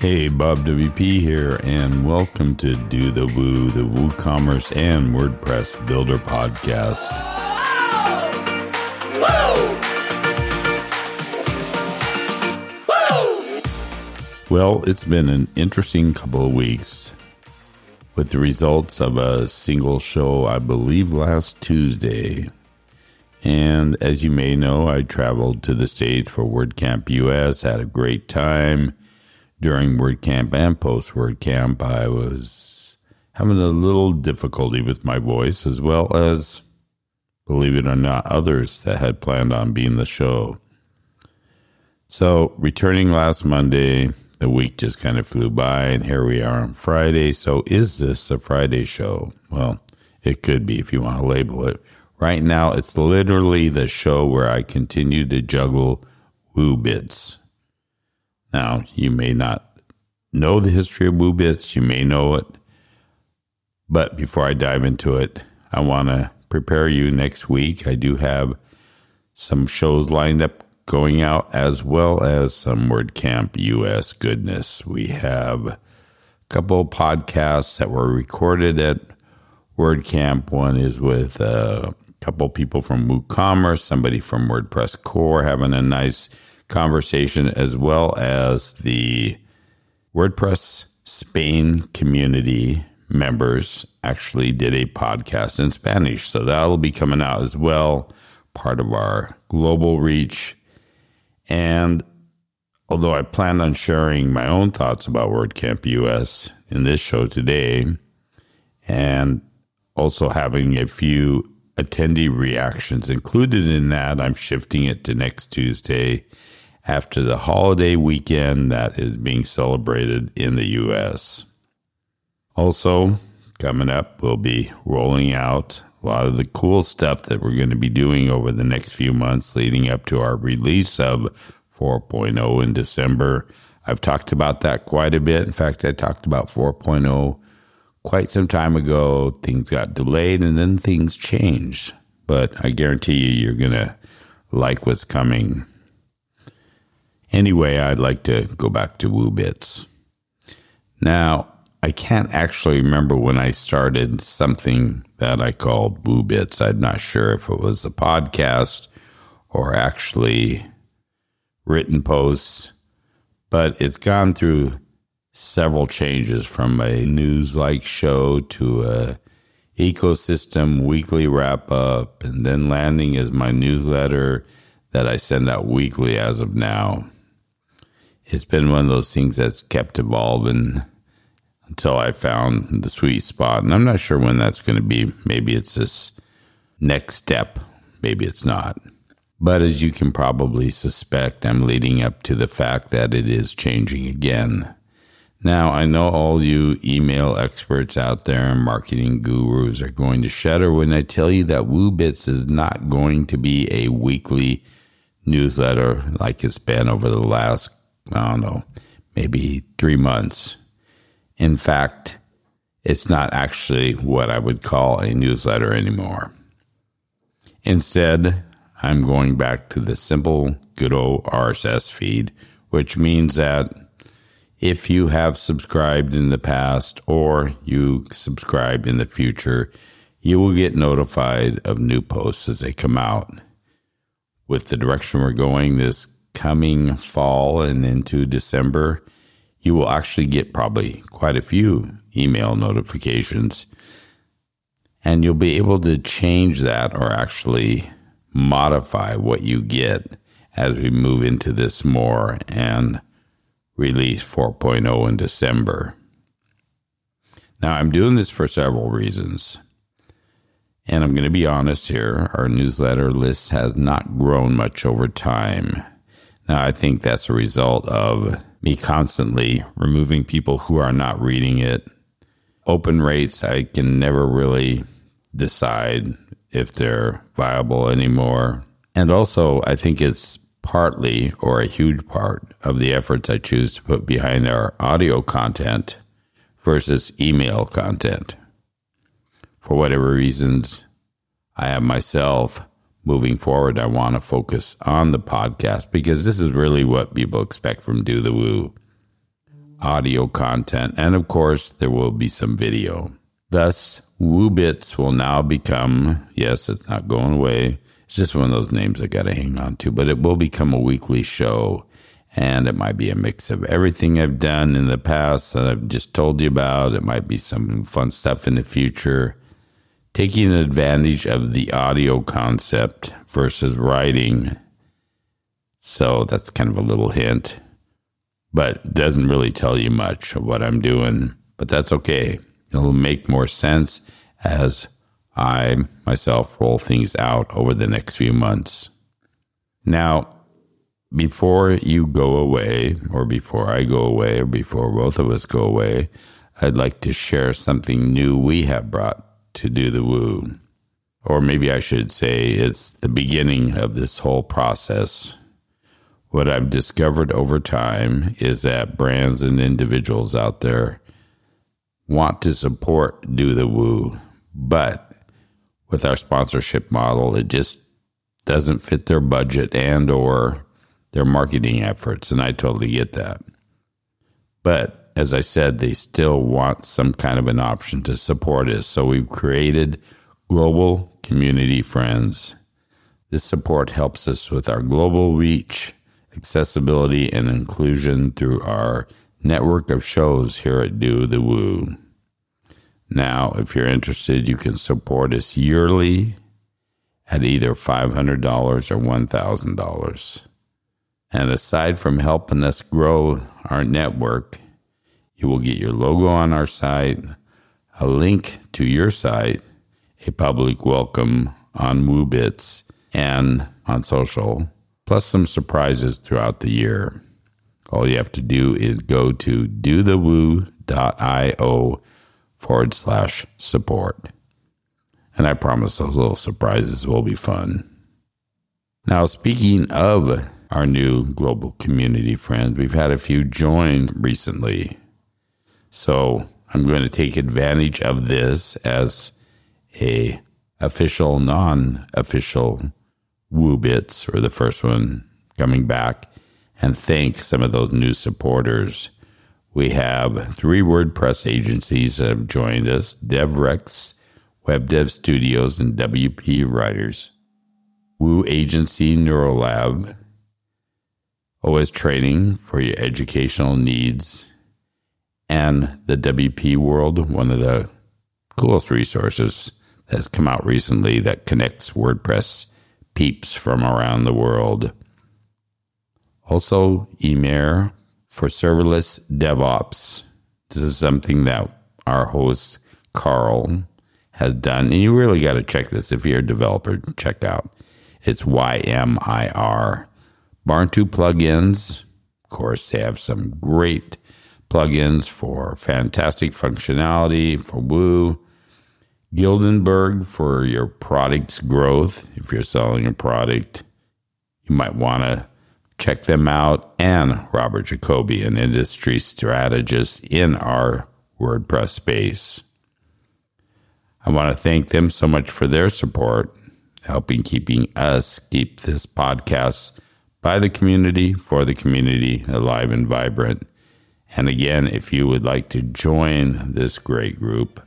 Hey, Bob WP here, and welcome to Do the Woo, the WooCommerce and WordPress Builder Podcast. Well, it's been an interesting couple of weeks with the results of a single show, I believe, last Tuesday. And as you may know, I traveled to the States for WordCamp US, had a great time during WordCamp and post WordCamp, I was having a little difficulty with my voice, as well as, believe it or not, others that had planned on being the show. So, returning last Monday, the week just kind of flew by, and here we are on Friday. So, is this a Friday show? Well, it could be if you want to label it. Right now, it's literally the show where I continue to juggle woo bits. Now, you may not know the history of WooBits, you may know it, but before I dive into it, I want to prepare you next week. I do have some shows lined up going out as well as some WordCamp US goodness. We have a couple podcasts that were recorded at WordCamp. One is with a couple people from WooCommerce, somebody from WordPress Core having a nice conversation, as well as the WordPress Spain community members actually did a podcast in Spanish. So that'll be coming out as well, part of our global reach. And although I plan on sharing my own thoughts about WordCamp US in this show today, and also having a few attendee reactions included in that, I'm shifting it to next Tuesday after the holiday weekend that is being celebrated in the U.S. Also, coming up, we'll be rolling out a lot of the cool stuff that we're going to be doing over the next few months leading up to our release of 4.0 in December. I've talked about that quite a bit. In fact, I talked about 4.0 quite some time ago. Things got delayed and then things changed. But I guarantee you, you're going to like what's coming Anyway, I'd like to go back to WooBits. Now, I can't actually remember when I started something that I called WooBits. I'm not sure if it was a podcast or actually written posts, but it's gone through several changes from a news like show to a ecosystem weekly wrap up and then landing as my newsletter that I send out weekly as of now it's been one of those things that's kept evolving until I found the sweet spot. And I'm not sure when that's going to be. Maybe it's this next step, maybe it's not. But as you can probably suspect, I'm leading up to the fact that it is changing again. Now, I know all you email experts out there and marketing gurus are going to shudder when I tell you that WooBits is not going to be a weekly newsletter like it's been over the last I don't know, maybe three months. In fact, it's not actually what I would call a newsletter anymore. Instead, I'm going back to the simple, good old RSS feed, which means that if you have subscribed in the past or you subscribe in the future, you will get notified of new posts as they come out. With the direction we're going, this coming fall and into December, you will actually get probably quite a few email notifications. And you'll be able to change that or actually modify what you get as we move into this more and release 4.0 in December. Now, I'm doing this for several reasons. And I'm going to be honest here our newsletter list has not grown much over time. Now, I think that's a result of me constantly removing people who are not reading it. Open rates, I can never really decide if they're viable anymore. And also, I think it's partly or a huge part of the efforts I choose to put behind our audio content versus email content. For whatever reasons, I have myself moving forward, I want to focus on the podcast because this is really what people expect from Do the Woo. audio content, and of course, there will be some video. Thus, Woo Bits will now become, yes, it's not going away. It's just one of those names I got to hang on to, but it will become a weekly show. And it might be a mix of everything I've done in the past that I've just told you about. It might be some fun stuff in the future. Taking advantage of the audio concept versus writing. So that's kind of a little hint, but doesn't really tell you much of what I'm doing. But that's okay. It'll make more sense as I myself roll things out over the next few months. Now, before you go away, or before I go away, or before both of us go away, I'd like to share something new we have brought to Do the Woo. Or maybe I should say it's the beginning of this whole process. What I've discovered over time is that brands and individuals out there want to support Do the Woo, but with our sponsorship model, it just doesn't fit their budget and or their marketing efforts, and I totally get that. But as I said, they still want some kind of an option to support us. So we've created Global Community Friends. This support helps us with our global reach, accessibility, and inclusion through our network of shows here at Do the Woo. Now, if you're interested, you can support us yearly at either $500 or $1,000. And aside from helping us grow our network, you will get your logo on our site, a link to your site, a public welcome on WooBits and on social, plus some surprises throughout the year. All you have to do is go to dothewoo.io forward slash support. And I promise those little surprises will be fun. Now, speaking of our new global community friends, we've had a few join recently. So I'm going to take advantage of this as a official, non-official WooBits, or the first one coming back, and thank some of those new supporters. We have three WordPress agencies that have joined us DevriX, Web Dev Studios, and WP Writers. Woo Agency Neuralab, OS Training for your educational needs, and the WP World, one of the coolest resources that's come out recently that connects WordPress peeps from around the world. Also, Ymir for serverless DevOps. This is something that our host, Carl, has done. And you really got to check this if you're a developer, check out. It's YMIR. Barn2 plugins, of course, they have some great plugins for fantastic functionality for Woo. Gutenberg for your product's growth. If you're selling a product, you might want to check them out. And Robert Jacoby, an industry strategist in our WordPress space. I want to thank them so much for their support, helping keeping us keep this podcast by the community, for the community, alive and vibrant. And again, if you would like to join this great group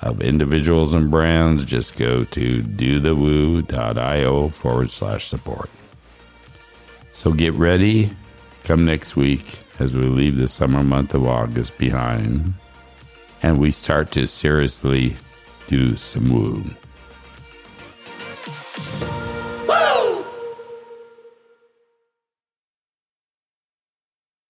of individuals and brands, just go to dothewoo.io forward slash support. So get ready. Come next week as we leave the summer month of August behind and we start to seriously do some woo.